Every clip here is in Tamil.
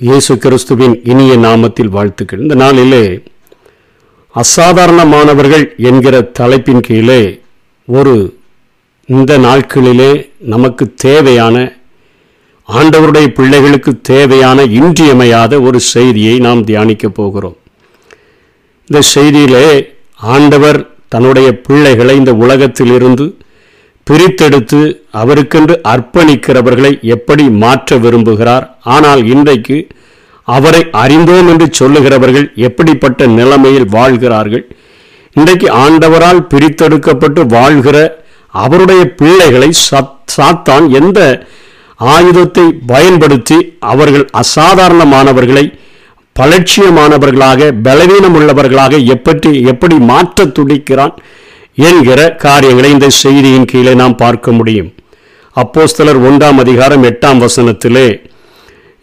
இயேசு கிறிஸ்துவின் இனிய நாமத்தில் வாழ்த்துக்கள். இந்த நாளிலே அசாதாரணமானவர்கள் என்கிற தலைப்பின் கீழே ஒரு இந்த நாட்களிலே நமக்கு தேவையான ஆண்டவருடைய பிள்ளைகளுக்கு தேவையான இன்றியமையாத ஒரு செய்தியை நாம் தியானிக்கப் போகிறோம். இந்த செய்தியிலே ஆண்டவர் தன்னுடைய பிள்ளைகளை இந்த உலகத்திலிருந்து பிரித்தெடுத்து அவருக்கென்று அர்ப்பணிக்கிறவர்களை எப்படி மாற்ற விரும்புகிறார்? ஆனால் இன்றைக்கு அவரை அறிந்தோம் என்று சொல்லுகிறவர்கள் எப்படிப்பட்ட நிலைமையில் வாழ்கிறார்கள்? இன்றைக்கு ஆண்டவரால் பிரித்தெடுக்கப்பட்டு வாழ்கிற அவருடைய பிள்ளைகளை சத் சாத்தான் எந்த ஆயுதத்தை பயன்படுத்தி அவர்கள் அசாதாரணமானவர்களை பலட்சியமானவர்களாக பலவீனம் உள்ளவர்களாக எப்படி எப்படி மாற்ற துடிக்கிறான்? என்கிற காரியங்களை இந்த செய்தியின் கீழே நாம் பார்க்க முடியும். அப்போஸ்தலர் ஒன்றாம் அதிகாரம் எட்டாம் வசனத்திலே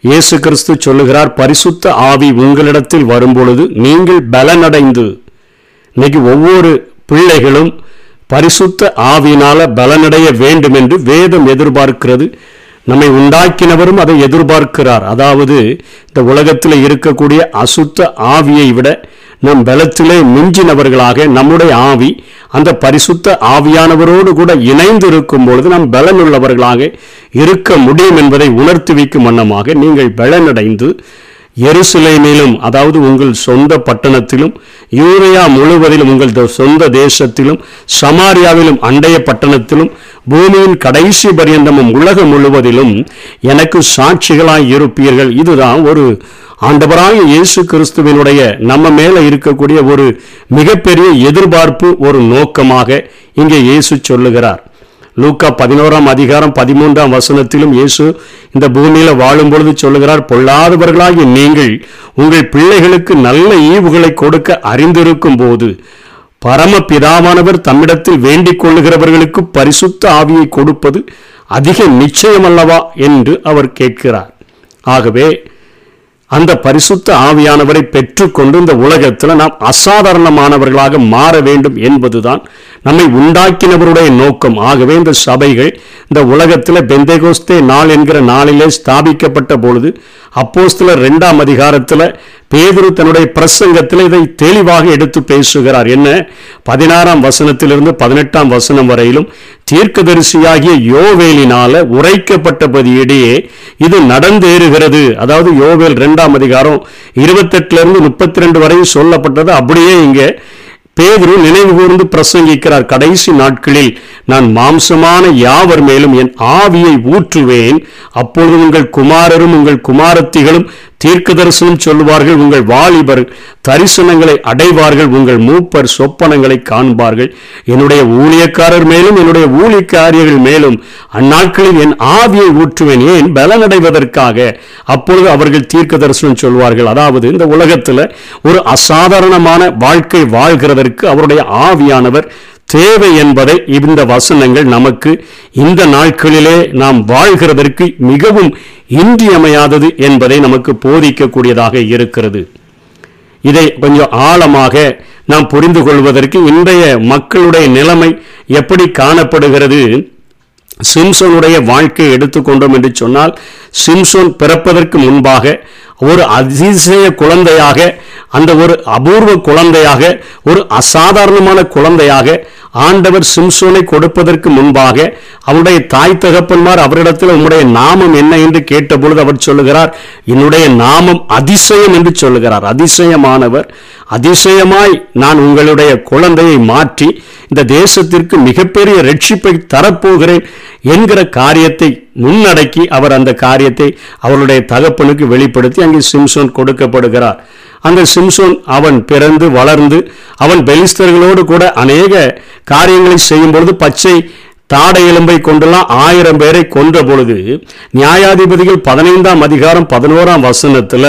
இயேசு கிறிஸ்து சொல்லுகிறார் பரிசுத்த ஆவி உங்களிடத்தில் வரும்பொழுது நீங்கள் பலனடைந்து இன்னைக்கு ஒவ்வொரு பிள்ளைகளும் பரிசுத்த ஆவியினால பலனடைய வேண்டும் என்று வேதம் எதிர்பார்க்கிறது. நம்மை உண்டாக்கினவரும் அதை எதிர்பார்க்கிறார். அதாவது இந்த உலகத்தில் இருக்கக்கூடிய அசுத்த ஆவியை விட நம் பலத்திலே மிஞ்சினவர்களாக நம்முடைய ஆவி அந்த பரிசுத்த ஆவியானவரோடு கூட இணைந்து இருக்கும் பொழுது நாம் பலனுள்ளவர்களாக இருக்க முடியும் என்பதை உணர்த்துவிக்கும் வண்ணமாக நீங்கள் பலனடைந்து எருசலேமிலும் அதாவது உங்கள் சொந்த பட்டணத்திலும் யூரியா முழுவதிலும் உங்கள் சொந்த தேசத்திலும் சமாரியாவிலும் அண்டைய பட்டணத்திலும் பூமியின் கடைசி பரியந்தமும் உலகம் முழுவதிலும் எனக்கு சாட்சிகளாய் இருப்பீர்கள். இதுதான் ஒரு ஆண்டவராய இயேசு கிறிஸ்துவினுடைய நம்ம மேல இருக்கக்கூடிய ஒரு மிகப்பெரிய எதிர்பார்ப்பு ஒரு நோக்கமாக இங்கே இயேசு சொல்லுகிறார். லூக்கா பதினோராம் அதிகாரம் பதிமூன்றாம் வசனத்திலும் இயேசு இந்த பூமியில வாழும் பொழுது சொல்லுகிறார் பொல்லாதவர்களாகிய நீங்கள் உங்கள் பிள்ளைகளுக்கு நல்ல ஈவுகளை கொடுக்க அறிந்திருக்கும் போது பரம பிதாவானவர் தம்மிடத்தில் வேண்டிக் கொள்ளுகிறவர்களுக்கு பரிசுத்த ஆவியை கொடுப்பது அதிக நிச்சயமல்லவா? என்று அவர் கேட்கிறார். ஆகவே அந்த பரிசுத்த ஆவியானவரை பெற்றுக்கொண்டு இந்த உலகத்தில் நாம் அசாதாரணமானவர்களாக மாற வேண்டும் என்பதுதான் நம்மை உண்டாக்கினவருடைய நோக்கம். ஆகவே இந்த சபைகள் இந்த உலகத்தில் பெந்தேகோஸ்தே நாள் என்கிற நாளிலே ஸ்தாபிக்கப்பட்ட பொழுது அப்போஸ்தலர் ரெண்டாம் அதிகாரத்தில் பேதுரு தன்னுடைய பிரசங்கத்தில் இதை தெளிவாக எடுத்து பேசுகிறார். என்ன? பதினாறாம் வசனத்திலிருந்து பதினெட்டாம் வசனம் வரையிலும் தீர்க்கதரிசியாகிய யோவேலினால உரைக்கப்பட்டபடியிடையே இது நடந்தேறுகிறது. அதாவது யோவேல் ரெண்டாம் அதிகாரம் இருபத்தெட்டுல இருந்து முப்பத்தி ரெண்டு வரையும் சொல்லப்பட்டது. அப்படியே இங்கே பேதுரு நினைவு கூர்ந்து பிரசங்கிக்கிறார். கடைசி நாட்களில் நான் மாம்சமான யாவர் மேலும் என் ஆவியை ஊற்றுவேன். அப்பொழுது உங்கள் குமாரரும் உங்கள் குமாரத்திகளும் தீர்க்க தரிசனம் சொல்லுவார்கள். உங்கள் வாலிபர் தரிசனங்களை அடைவார்கள். உங்கள் மூப்பர் சொப்பனங்களை காண்பார்கள். என்னுடைய ஊழியக்காரர் மேலும் என்னுடைய ஊழியக்காரியர்கள் மேலும் அந்நாட்களில் என் ஆவியை ஊற்றுவேன். ஏன்? பலனடைவதற்காக. அப்பொழுது அவர்கள் தீர்க்க தரிசனம் சொல்வார்கள் அதாவது இந்த உலகத்தில் ஒரு அசாதாரணமான வாழ்க்கை வாழ்கிறதற்கு அவருடைய ஆவியானவர் தேவை என்பதை இந்த வசனங்கள் நமக்கு இந்த நாட்களிலே நாம் வாழ்கிறதற்கு மிகவும் இன்றியமையாதது என்பதை நமக்கு போதிக்கக்கூடியதாக இருக்கிறது. இதை கொஞ்சம் ஆழமாக நாம் புரிந்து கொள்வதற்கு இன்றைய மக்களுடைய நிலைமை எப்படி காணப்படுகிறது? சிம்சோனுடைய வாழ்க்கையை எடுத்துக்கொண்டோம் என்று சொன்னால் சிம்சோன் பிறப்பதற்கு முன்பாக ஒரு அதிசய குழந்தையாக அந்த ஒரு அபூர்வ குழந்தையாக ஒரு அசாதாரணமான குழந்தையாக ஆண்டவர் சிம்சோனை கொடுப்பதற்கு முன்பாக அவருடைய தாய் தகப்பன்மார் அவரிடத்தில் உம்முடைய நாமம் என்ன என்று கேட்டபொழுது அவர் சொல்லுகிறார் என்னுடைய நாமம் அதிசயம் என்று சொல்லுகிறார். அதிசயமானவர் அதிசயமாய் நான் உங்களுடைய குழந்தையை மாற்றி இந்த தேசத்திற்கு மிகப்பெரிய ரட்சிப்பை தரப்போகிறேன் என்கிற காரியத்தை முன்னடக்கி அவர் அந்த காரியத்தை அவருடைய தகப்பனுக்கு வெளிப்படுத்தி அங்கே சிம்சோன் கொடுக்கப்படுகிறார். அந்த சிம்சோன் அவன் பிறந்து வளர்ந்து அவன் பெலிஸ்தர்களோடு கூட அநேக காரியங்களை செய்யும் பொழுது பச்சை தாடை எலும்பை கொண்டெல்லாம் ஆயிரம் பேரை கொன்ற பொழுது நியாயாதிபதிகள் பதினைந்தாம் அதிகாரம் பதினோராம் வசனத்தில்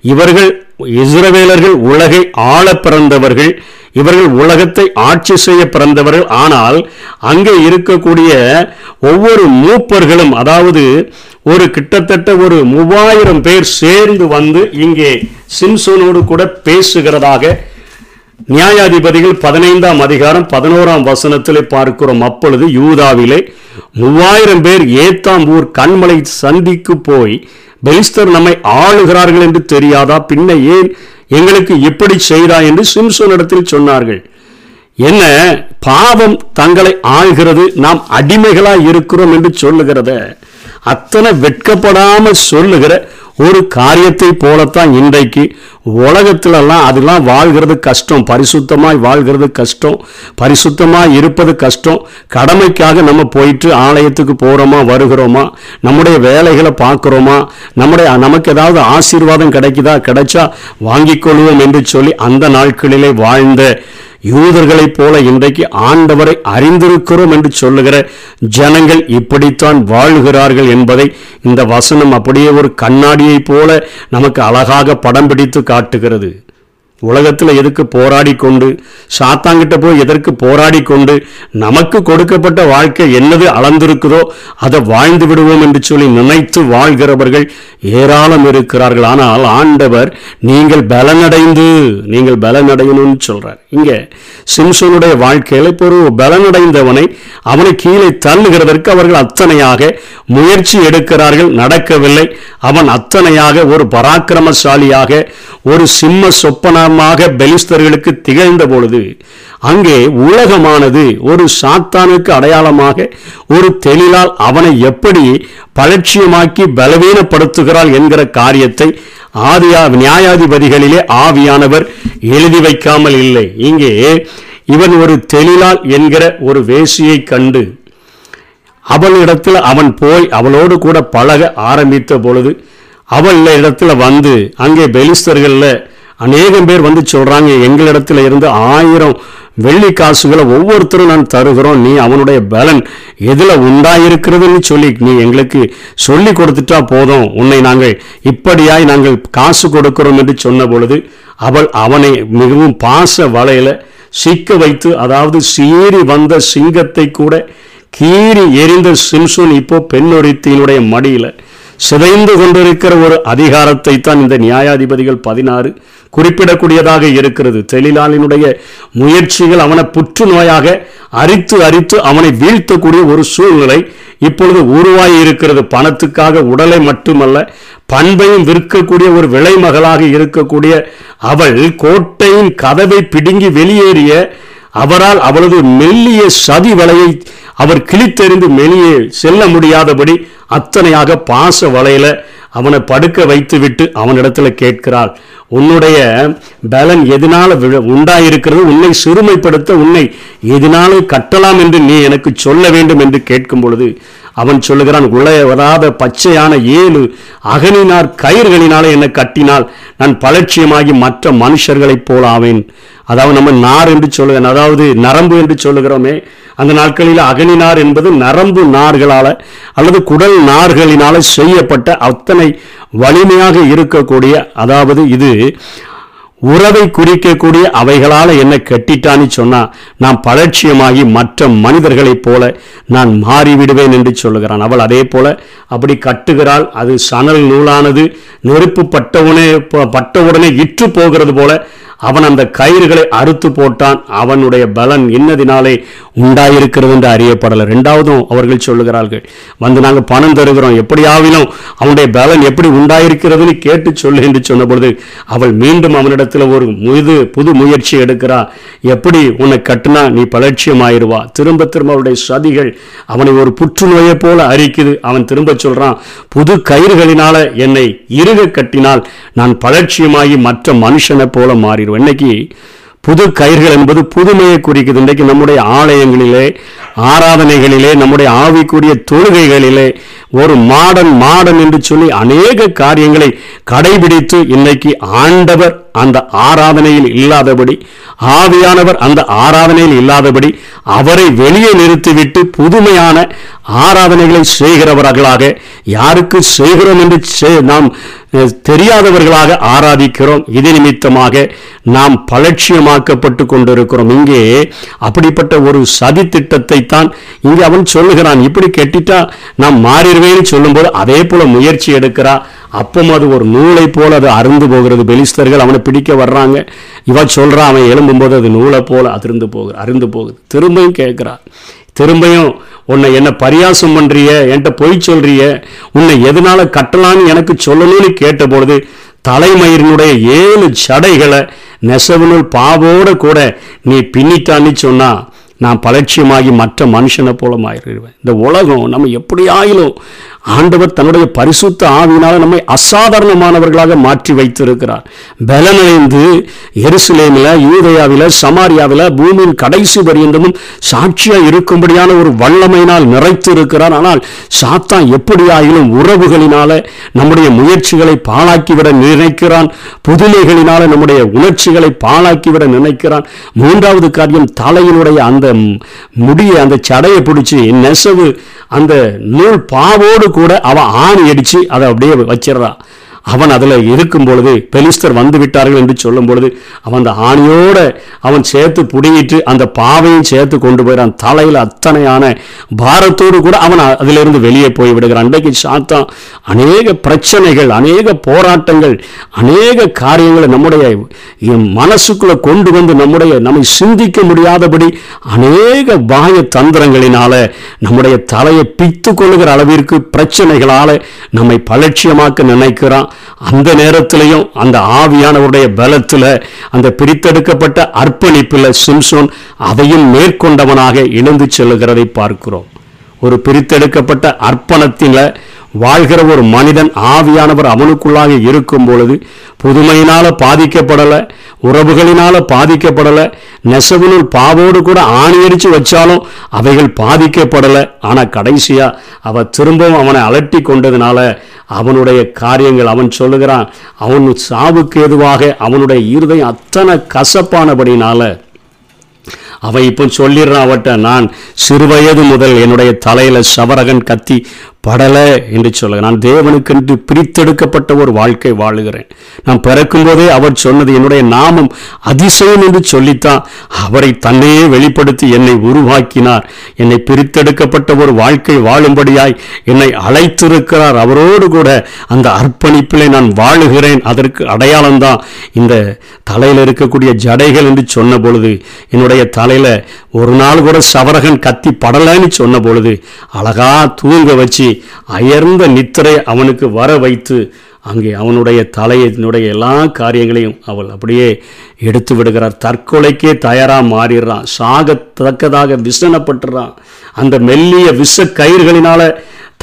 இவர்கள் இஸ்ரவேலர்கள் உலகை ஆள பிறந்தவர்கள் இவர்கள் உலகத்தை ஆட்சி செய்ய பிறந்தவர்கள். ஆனால் அங்கே இருக்கக்கூடிய ஒவ்வொரு மூப்பர்களும் அதாவது ஒரு கிட்டத்தட்ட ஒரு மூவாயிரம் பேர் சேர்ந்து வந்து இங்கே சிம்சோனோடு கூட பேசுகிறதாக நியாயாதிபதிகள் பதினைந்தாம் அதிகாரம் பதினோராம் வசனத்திலே பார்க்கிறோம். அப்பொழுது யூதாவிலே மூவாயிரம் பேர் ஏத்தாம் ஊர் கண்மலை சந்திக்கு போய் பெலிஸ்தர் நம்மை ஆளுகிறார்கள் என்று தெரியாதா? பின்ன ஏன் எங்களுக்கு இப்படி செய்தா? என்று சிம்சோனிடத்தில் சொன்னார்கள். என்ன பாவம் தங்களை ஆள்கிறது நாம் அடிமைகளாய் இருக்கிறோம் என்று சொல்லுகிறத அத்தனை வெட்கப்படாம சொல்லுகிற ஒரு காரியத்தை போலத்தான் இன்றைக்கு உலகத்துலலாம் அதெல்லாம் வாழ்கிறது கஷ்டம். பரிசுத்தமாய் வாழ்கிறது கஷ்டம். பரிசுத்தமாக இருப்பது கஷ்டம். கடமைக்காக நம்ம போயிட்டு ஆலயத்துக்கு போகிறோமா வருகிறோமா? நம்முடைய வேலைகளை பார்க்குறோமா? நம்முடைய நமக்கு ஏதாவது ஆசீர்வாதம் கிடைக்குதா? கிடைச்சா வாங்கிக் கொள்வோம் என்று சொல்லி அந்த நாட்களிலே வாழ்ந்த யூதர்களைப் போல இன்றைக்கு ஆண்டவரை அறிந்திருக்கிறோம் என்று சொல்லுகிற ஜனங்கள் இப்படித்தான் வாழ்கிறார்கள் என்பதை இந்த வசனம் அப்படியே ஒரு கண்ணாடியைப் போல நமக்கு அழகாக படம் பிடித்து காட்டுகிறது. உலகத்தில் எதுக்கு போராடி கொண்டு சாத்தாங்கிட்ட போய் எதற்கு போராடி கொண்டு நமக்கு கொடுக்கப்பட்ட வாழ்க்கை என்னது அளந்திருக்குதோ அதை வாழ்ந்து விடுவோம் என்று சொல்லி நினைத்து வாழ்கிறவர்கள் ஏராளம் இருக்கிறார்கள். ஆனால் ஆண்டவர் நீங்கள் பலனடைந்து நீங்கள் பலனடையணும்னு சொல்றார். இங்க சிம்சனுடைய வாழ்க்கையில் இப்போ ஒரு பலனடைந்தவனை அவனை கீழே தள்ளுகிறதற்கு அவர்கள் அத்தனையாக முயற்சி எடுக்கிறார்கள் நடக்கவில்லை. அவன் அத்தனையாக ஒரு பராக்கிரமசாலியாக ஒரு சிம்ம சொப்பனமாக பெலிஸ்தர்களுக்கு திகழ்ந்த பொழுது அங்கே உலகமானது ஒரு சாத்தானுக்கு அடையாளமாக ஒரு தெளிலால் அவனை எப்படி பலட்சியமாக்கி பலவீனப்படுத்துகிறாள் என்கிற காரியத்தை ஆதியா நியாயாதிபதிகளிலே ஆவியானவர் எழுதி வைக்காமல் இல்லை. இங்கே இவன் ஒரு தெளிலால் என்கிற ஒரு வேசியை கண்டு அவளிடத்தில் அவன் போய் அவளோடு கூட பழக ஆரம்பித்த பொழுது அவள் இடத்துல வந்து அங்கே பெலிஸ்தர்களில் அநேகம் பேர் வந்து சொல்கிறாங்க எங்களிடத்தில் இருந்து ஆயிரம் வெள்ளி காசுகளை ஒவ்வொருத்தரும் நான் தருகிறோம். நீ அவனுடைய பலன் எதில் உண்டாயிருக்கிறதுன்னு சொல்லி நீ எங்களுக்கு சொல்லி கொடுத்துட்டா போதும். உன்னை நாங்கள் இப்படியாய் நாங்கள் காசு கொடுக்கிறோம் என்று சொன்ன பொழுது அவள் அவனை மிகவும் பாச வலையில் சிக்க வைத்து அதாவது சீறி வந்த சிங்கத்தை கூட கீறி எரிந்த சிம்சோன் இப்போ பெண்ணொருத்தியினுடைய மடியில் சிதைந்து கொண்டிருக்கிற ஒரு அதிகாரத்தை தான் இந்த நியாயாதிபதிகள் பதினாறு குறிப்பிடக்கூடியதாக இருக்கிறது. தெளிலாளினுடைய முயற்சிகள் அவனை புற்றுநோயாக அரித்து அரித்து அவனை வீழ்த்தக்கூடிய ஒரு சூழ்நிலை இப்பொழுது உருவாகி இருக்கிறது. பணத்துக்காக உடலை மட்டுமல்ல பண்பையும் விற்கக்கூடிய ஒரு விலைமகளாக இருக்கக்கூடிய அவள் கோட்டையின் கதவை பிடுங்கி வெளியேறிய அவரால் அவளது மெல்லிய சதி வலையை அவர் கிழித்தெறிந்து வெளியே செல்ல முடியாதபடி அத்தனையாக பாச வலையில அவனை படுக்க வைத்துவிட்டு அவனிடத்துல கேட்கிறாள். உன்னுடைய பலன் எதனால உண்டாயிருக்கிறது? உன்னை சிறுமைப்படுத்த உன்னை எதனாலும் கட்டலாம் என்று நீ எனக்கு சொல்ல வேண்டும் என்று கேட்கும் பொழுது அவன் சொல்லுகிறான் உளைய வராத பச்சையான ஏழு அகனினார் கயிர்களினாலே என்னை கட்டினால் நான் பலட்சியமாகி மற்ற மனுஷர்களைப் போல ஆவேன். அதாவது நம்ம நார் என்று சொல்லுகிறோம் அதாவது நரம்பு என்று சொல்லுகிறோமே அந்த நாட்களில் அகனினார் என்பது நரம்பு நார்களால் அல்லது குடல் நார்களினால செய்யப்பட்ட அத்தனை வலிமையாக இருக்கக்கூடிய அதாவது இது உறவை குறிக்கக்கூடிய அவைகளால் என்ன கட்டிட்டான்னு சொன்னா நான் பலட்சியமாகி மற்ற மனிதர்களைப் போல நான் மாறிவிடுவேன் என்று சொல்லுகிறான். அவள் அதே போல அப்படி கட்டுகிறாள். அது சணல் நூலானது நெருப்பு பட்டவுடனே பட்டவுடனே இற்று போகிறது போல அவன் அந்த கயிறுகளை அறுத்து போட்டான். அவனுடைய பலன் இன்னதினாலே உண்டாயிருக்கிறது என்று அறியப்படலை. ரெண்டாவதும் அவர்கள் சொல்லுகிறார்கள் வந்து நாங்கள் பணம் தருகிறோம். எப்படியாவிலும் அவனுடைய பலன் எப்படி உண்டாயிருக்கிறதுன்னு கேட்டு சொல்லு என்று சொன்னபொழுது அவள் மீண்டும் அவனிடத்தில் ஒரு முது புது முயற்சி எடுக்கிறா. எப்படி உன்னை கட்டுனா நீ பலட்சியமாயிருவா? திரும்ப திரும்ப அவருடைய சதிகள் அவனை ஒரு புற்றுநோயை போல அரிக்குது. அவன் திரும்ப சொல்றான் புது கயிறுகளினால என்னை இறுக கட்டினால் நான் பலட்சியமாகி மற்ற மனுஷனை போல மாறிடுவேன் இன்னைக்கு புது கயிர்கள் என்பது புதுமையை குறிக்குது. இன்றைக்கு நம்முடைய ஆலயங்களிலே ஆராதனைகளிலே நம்முடைய ஆவிக்குரிய தொழுகைகளிலே ஒரு மாடன் மாடன் என்று சொல்லி அநேக காரியங்களை கடைபிடித்து இன்னைக்கு ஆண்டவர் அந்த ஆராதனையில் இல்லாதபடி ஆவியானவர் அந்த ஆராதனையில் இல்லாதபடி அவரை வெளியே நிறுத்திவிட்டு புதுமையான ஆராதனைகளை செய்கிறவர்களாக யாருக்கு செய்கிறோம் என்று நாம் தெரியாதவர்களாக ஆராதிக்கிறோம். இது நிமித்தமாக நாம் பலட்சியமாக்கப்பட்டு கொண்டிருக்கிறோம். இங்கே அப்படிப்பட்ட ஒரு சதி திட்டத்தை தான் இங்கே அவன் சொல்லுகிறான். இப்படி கெட்டிட்டா நாம் மாறிடுவேன்னு சொல்லும்போது அதே போல முயற்சி எடுக்கிறா அப்பம் அது ஒரு நூலை போல அது அருந்து போகிறது. பெலிஸ்தர்கள் அவனை பிடிக்க வர்றாங்க. இவன் சொல்றான் அவன் எழும்பும்போது அது நூலை போல அதிர்ந்து போகுது அருந்து போகுது. திரும்பியும் கேட்குறான் திரும்பியும் உன்னை என்ன பரியாசம் பண்றிய? என்கிட்ட பொய் சொல்றிய? உன்னை எதனால கட்டலான்னு எனக்கு சொல்லணும்னு கேட்டபொழுது தலைமயிரினுடைய ஏழு சடைகளை நெசவுனுள் பாவோட கூட நீ பின்னிட்டான்னு சொன்னா நான் பலட்சியமாகி மற்ற மனுஷனை போல மாறிடுவேன். இந்த உலகம் நம்ம எப்படி ஆயிலும் ஆண்டவர் தன்னுடைய பரிசுத்த ஆவியினால் நம்மை அசாதாரணமானவர்களாக மாற்றி வைத்திருக்கிறார். பலனடைந்து எருசலேமில் யூதயாவில் சமாரியாவில் பூமியின் கடைசி பரியந்தமும் சாட்சியாக இருக்கும்படியான ஒரு வல்லமையினால் நிறைத்து இருக்கிறார் ஆனால் சாத்தான் எப்படியாயிலும் உறவுகளினால நம்முடைய முயற்சிகளை பாழாக்கிவிட நினைக்கிறான். புதுமைகளினால நம்முடைய உணர்ச்சிகளை பாழாக்கிவிட நினைக்கிறான். மூன்றாவது காரியம் தலையினுடைய அந்த முடியை அந்த சடையை பிடிச்சி நெசவு அந்த நூல் பாவோடு கூட அவன் ஆணி அடிச்சு அதை அப்படியே வச்சிடறான் அவன் அதில் இருக்கும் பொழுது பெலிஸ்தர் வந்து விட்டார்கள் என்று சொல்லும் பொழுது அவன் அந்த ஆணியோட அவன் சேர்த்து பிடிங்கிட்டு அந்த பாவையும் சேர்த்து கொண்டு போயிடான் தலையில் அத்தனையான பாரத்தோடு கூட அவன் அதிலிருந்து வெளியே போய் விடுகிறான். அன்றைக்கு சாத்தான் அநேக பிரச்சனைகள் அநேக போராட்டங்கள் அநேக காரியங்களை நம்முடைய மனசுக்குள்ளே கொண்டு வந்து நம்முடைய நம்மை சிந்திக்க முடியாதபடி அநேக பாய தந்திரங்களினால நம்முடைய தலையை பித்து கொள்ளுகிற அளவிற்கு பிரச்சனைகளால் நம்மை பலட்சியமாக்க நினைக்கிறான். அந்த நேரத்திலையும் அந்த ஆவியானவருடைய பலத்தில் அந்த பிரித்தெடுக்கப்பட்ட அர்ப்பணிப்பில் சிம்சோன் அதையும் மேற்கொண்டவனாக இணைந்து செல்லுகிறதை பார்க்கிறோம். ஒரு பிரித்தெடுக்கப்பட்ட அர்ப்பணத்தில் வாழ்கிற ஒரு மனிதன் ஆவியானவர் அவனுக்குள்ளாக இருக்கும் பொழுது புதுமையினால பாதிக்கப்படலை உறவுகளினால பாதிக்கப்படலை நெசவுனுள் பாவோடு கூட ஆணியடிச்சு வச்சாலும் அவைகள் பாதிக்கப்படலை. ஆனால் கடைசியா அவன் திரும்பவும் அவனை அலட்டி கொண்டதுனால அவனுடைய காரியங்கள் அவன் சொல்லுகிறான் அவன் சாவுக்கு எதுவாக அவனுடைய இருதயம் அத்தனை கசப்பானபடினால அவை இப்போ சொல்லிடுறான் அவட்ட நான் சிறுவயது முதல் என்னுடைய தலையில சவரகன் கத்தி படலை என்று சொல்ல நான் தேவனுக்கென்று பிரித்தெடுக்கப்பட்ட ஒரு வாழ்க்கை வாழுகிறேன். நான் பிறக்கும்போதே அவர் சொன்னது என்னுடைய நாமம் அதிசயம் என்று சொல்லித்தான் அவரை தன்னையே வெளிப்படுத்தி என்னை உருவாக்கினார். என்னை பிரித்தெடுக்கப்பட்ட ஒரு வாழ்க்கை வாழும்படியாய் என்னை அழைத்திருக்கிறார். அவரோடு கூட அந்த அர்ப்பணிப்பிலே நான் வாழுகிறேன். அதற்கு அடையாளம்தான் இந்த தலையில் இருக்கக்கூடிய ஜடைகள் என்று சொன்ன பொழுது என்னுடைய தலை காலையில் ஒரு நாள் கூட சவரகன் கத்தி படலைன்னு சொன்ன பொழுது அழகா தூங்க வச்சு அயர்ந்த நித்திரை அவனுக்கு வர வைத்து அங்கே அவனுடைய தலையினுடைய எல்லா காரியங்களையும் அவள் அப்படியே எடுத்து விடுகிறார். தற்கொலைக்கே தயாராக மாறிடுறான். சாகத்தக்கதாக விசனப்பட்டுறான். அந்த மெல்லிய விஷ கயிறுகளினால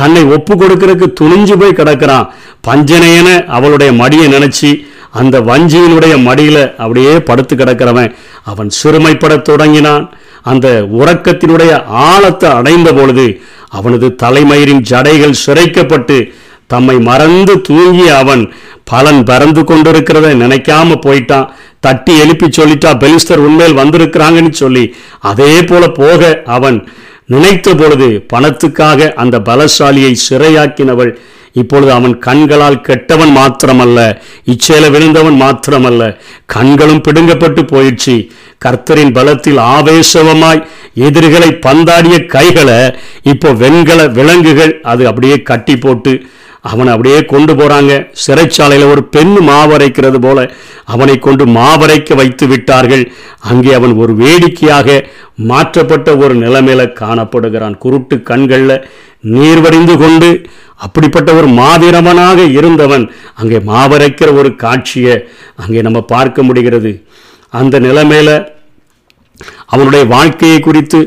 தன்னை ஒப்பு கொடுக்கறதுக்கு துணிஞ்சு போய் கிடக்கிறான். பஞ்சனையன அவளுடைய மடியை நினைச்சு அந்த வஞ்சியினுடைய மடியில அப்படியே படுத்து கிடக்கிறவன் அவன் சிறுமைப்படத் தொடங்கினான். அந்த உறக்கத்தினுடைய ஆழத்தை அடைந்த பொழுது அவனது தலைமயிரின் ஜடைகள் சிறைக்கப்பட்டு தம்மை மறந்து தூங்கிய அவன் பலன் பறந்து கொண்டிருக்கிறத நினைக்காம போயிட்டான். தட்டி எழுப்பி சொல்லிட்டா பெலிஸ்டர் உண்மையில் வந்திருக்கிறாங்கன்னு சொல்லி அதே போல போக அவன் நினைத்த பொழுது பணத்துக்காக அந்த பலசாலியை சிறையாக்கினவள் இப்பொழுது அவன் கண்களால் கெட்டவன் மாத்திரமல்ல இச்சேல விழுந்தவன் மாத்திரமல்ல. கண்களும் பிடுங்கப்பட்டு போயிடுச்சு. கர்த்தரின் பலத்தில் ஆவேசவமாய் எதிரிகளை பந்தாடிய கைகளை இப்போ வெண்கல விலங்குகள் அது அப்படியே கட்டி போட்டு அவனை அப்படியே கொண்டு போறாங்க. சிறைச்சாலையில் ஒரு பெண் மாவரைக்கிறது போல அவனை கொண்டு மாவரைக்க வைத்து விட்டார்கள். அங்கே அவன் ஒரு வேடிக்கையாக மாற்றப்பட்ட ஒரு நிலைமையில காணப்படுகிறான். குருட்டு கண்களில் நீர் வடிந்து கொண்டு அப்படிப்பட்ட ஒரு மாவீரவனாக இருந்தவன் அங்கே மாவரைக்கிற ஒரு காட்சியை அங்கே நம்ம பார்க்க முடிகிறது. அந்த நிலைமையில அவனுடைய வாழ்க்கையை குறித்து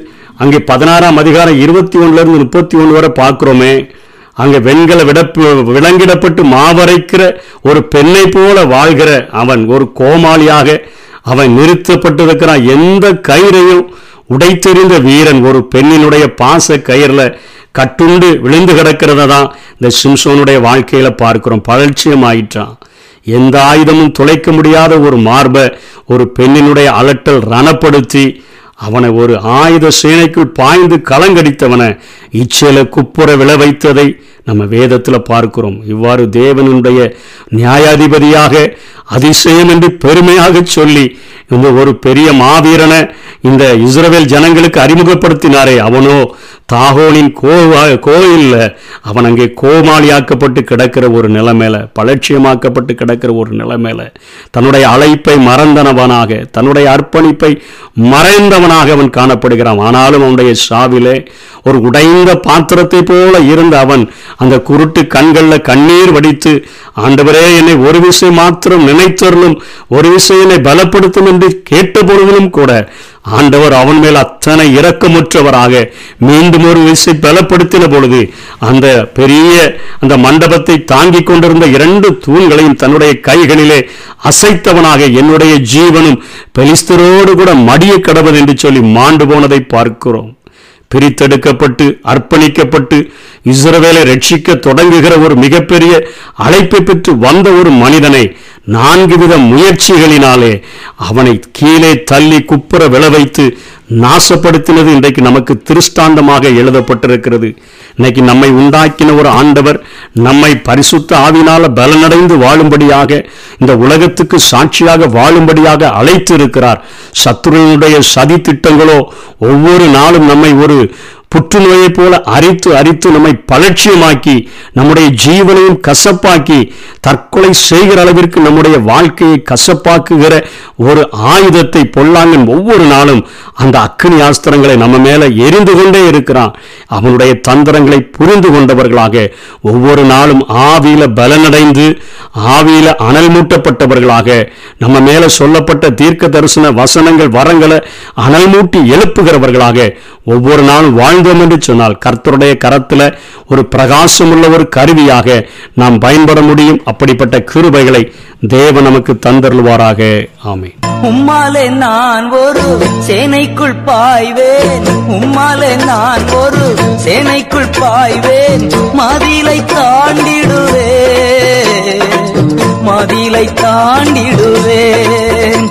அங்கே பதினாறாம் அதிகாரம் இருபத்தி ஒன்றுலேருந்து முப்பத்தி ஒன்று வரை பார்க்குறோமே. அங்கே வெண்கல விடப்பு விலங்கிடப்பட்டு மாவரைக்கிற ஒரு பெண்ணை போல வாழ்கிற அவன் ஒரு கோமாளியாக அவன் நிறுத்தப்பட்டிருக்கிறான். எந்த கயிறையும் உடைத்தெறிந்த வீரன் ஒரு பெண்ணினுடைய பாச கயிறில் கட்டுண்டு விழுந்து கிடக்கிறத தான் இந்த சிம்சோனுடைய வாழ்க்கையில் பார்க்கிறோம். பழட்சியம் ஆயிற்றான் எந்த ஆயுதமும் துளைக்க முடியாத ஒரு மார்பை ஒரு பெண்ணினுடைய அலட்டல் ரணப்படுத்தி அவனை ஒரு ஆயுத சேனைக்குள் பாய்ந்து களங்கடித்தவனை இச்சேல குப்புற விளை வைத்ததை நம்ம வேதத்தில் பார்க்கிறோம். இவ்வாறு தேவனுடைய நியாயாதிபதியாக அதிசயம் என்று பெருமையாக சொல்லி இந்த ஒரு பெரிய மாவீரனை இந்த இஸ்ரவேல் ஜனங்களுக்கு அறிமுகப்படுத்தினாரே. அவனோ தாகோனின் கோவா கோயில்ல அவன் அங்கே கோமாளியாக்கப்பட்டு கிடக்கிற ஒரு நிலைமையில பலட்சியமாக்கப்பட்டு கிடக்கிற ஒரு நிலைமையில தன்னுடைய அழைப்பை மறந்தனவனாக தன்னுடைய அர்ப்பணிப்பை மறைந்தவனாக அவன் காணப்படுகிறான். ஆனாலும் அவனுடைய சாவிலே ஒரு உடைந்த பாத்திரத்தை போல இருந்த அவன் அந்த குருட்டு கண்கள்ல கண்ணீர் வடித்து ஆண்டவரே என்னை ஒரு விஷயம் மாத்திரம் நினைத்தருளும் ஒரு விஷயம் என்னை பலப்படுத்தும் என்று கேட்ட பொழுதிலும் கூட ஆண்டவர் அவன் மேல் அத்தனை இரக்கமுற்றவராக மீண்டும் ஒரு விசை பலப்படுத்தின பொழுது அந்த பெரிய அந்த மண்டபத்தை தாங்கிக் கொண்டிருந்த இரண்டு தூண்களையும் தன்னுடைய கைகளிலே அசைத்தவனாக என்னுடைய ஜீவனும் பெலிஸ்தரோடு கூட மடிய கடவுள் என்று சொல்லி மாண்டு போனதை பார்க்கிறோம். பிரித்தெடுக்கப்பட்டு அர்ப்பணிக்கப்பட்டு இஸ்ரவேலை ரட்சிக்க தொடங்குகிற ஒரு மிகப்பெரிய அழைப்பை பெற்று வந்த ஒரு மனிதனை நான்கு வித முயற்சிகளினாலே அவனை கீழே தள்ளி குப்புற விழ வைத்து நாசப்படுத்தினது இன்றைக்கு நமக்கு திருஷ்டாந்தமாக எழுதப்பட்டிருக்கிறது. இன்னைக்கு நம்மை உண்டாக்கின ஒரு ஆண்டவர் நம்மை பரிசுத்த ஆவினால பலனடைந்து வாழும்படியாக இந்த உலகத்துக்கு சாட்சியாக வாழும்படியாக அழைத்து இருக்கிறார் சத்ருனுடைய சதி திட்டங்களோ ஒவ்வொரு நாளும் நம்மை ஒரு புற்றுநோயைப் போல அரித்து அரித்து நம்மை பலட்சியமாக்கி நம்முடைய ஜீவனையும் கசப்பாக்கி தற்கொலை செய்கிற அளவிற்கு நம்முடைய வாழ்க்கையை கசப்பாக்குகிற ஒரு ஆயுதத்தை பொல்லாங்கன் ஒவ்வொரு நாளும் அந்த அக்னி ஆஸ்திரங்களை நம்ம மேல எரிந்து கொண்டே இருக்கிறான். அவனுடைய தந்திரங்களை புரிந்து கொண்டவர்களாக ஒவ்வொரு நாளும் ஆவியில பலனடைந்து ஆவியில அனல் மூட்டப்பட்டவர்களாக நம்ம மேல சொல்லப்பட்ட தீர்க்க தரிசன வசனங்கள் வரங்களை அனல் மூட்டி எழுப்புகிறவர்களாக ஒவ்வொரு நாளும் வாழ்ந்தோம் என்று சொன்னால் கர்த்தருடைய கரத்தில் ஒரு பிரகாசமுள்ள ஒரு கருவியாக நாம் பயன்பட முடியும். அப்படிப்பட்ட கிருபைகளை தேவ நமக்கு தந்தருள்வாராக. ஆமே உம்மாலே நான் ஒரு சேனைக்குள் பாய்வேன். உம்மாலே நான் ஒரு சேனைக்குள் பாய்வேன். மதிலை தாண்டிடுவேன். மதிலை தாண்டிடுவேன்.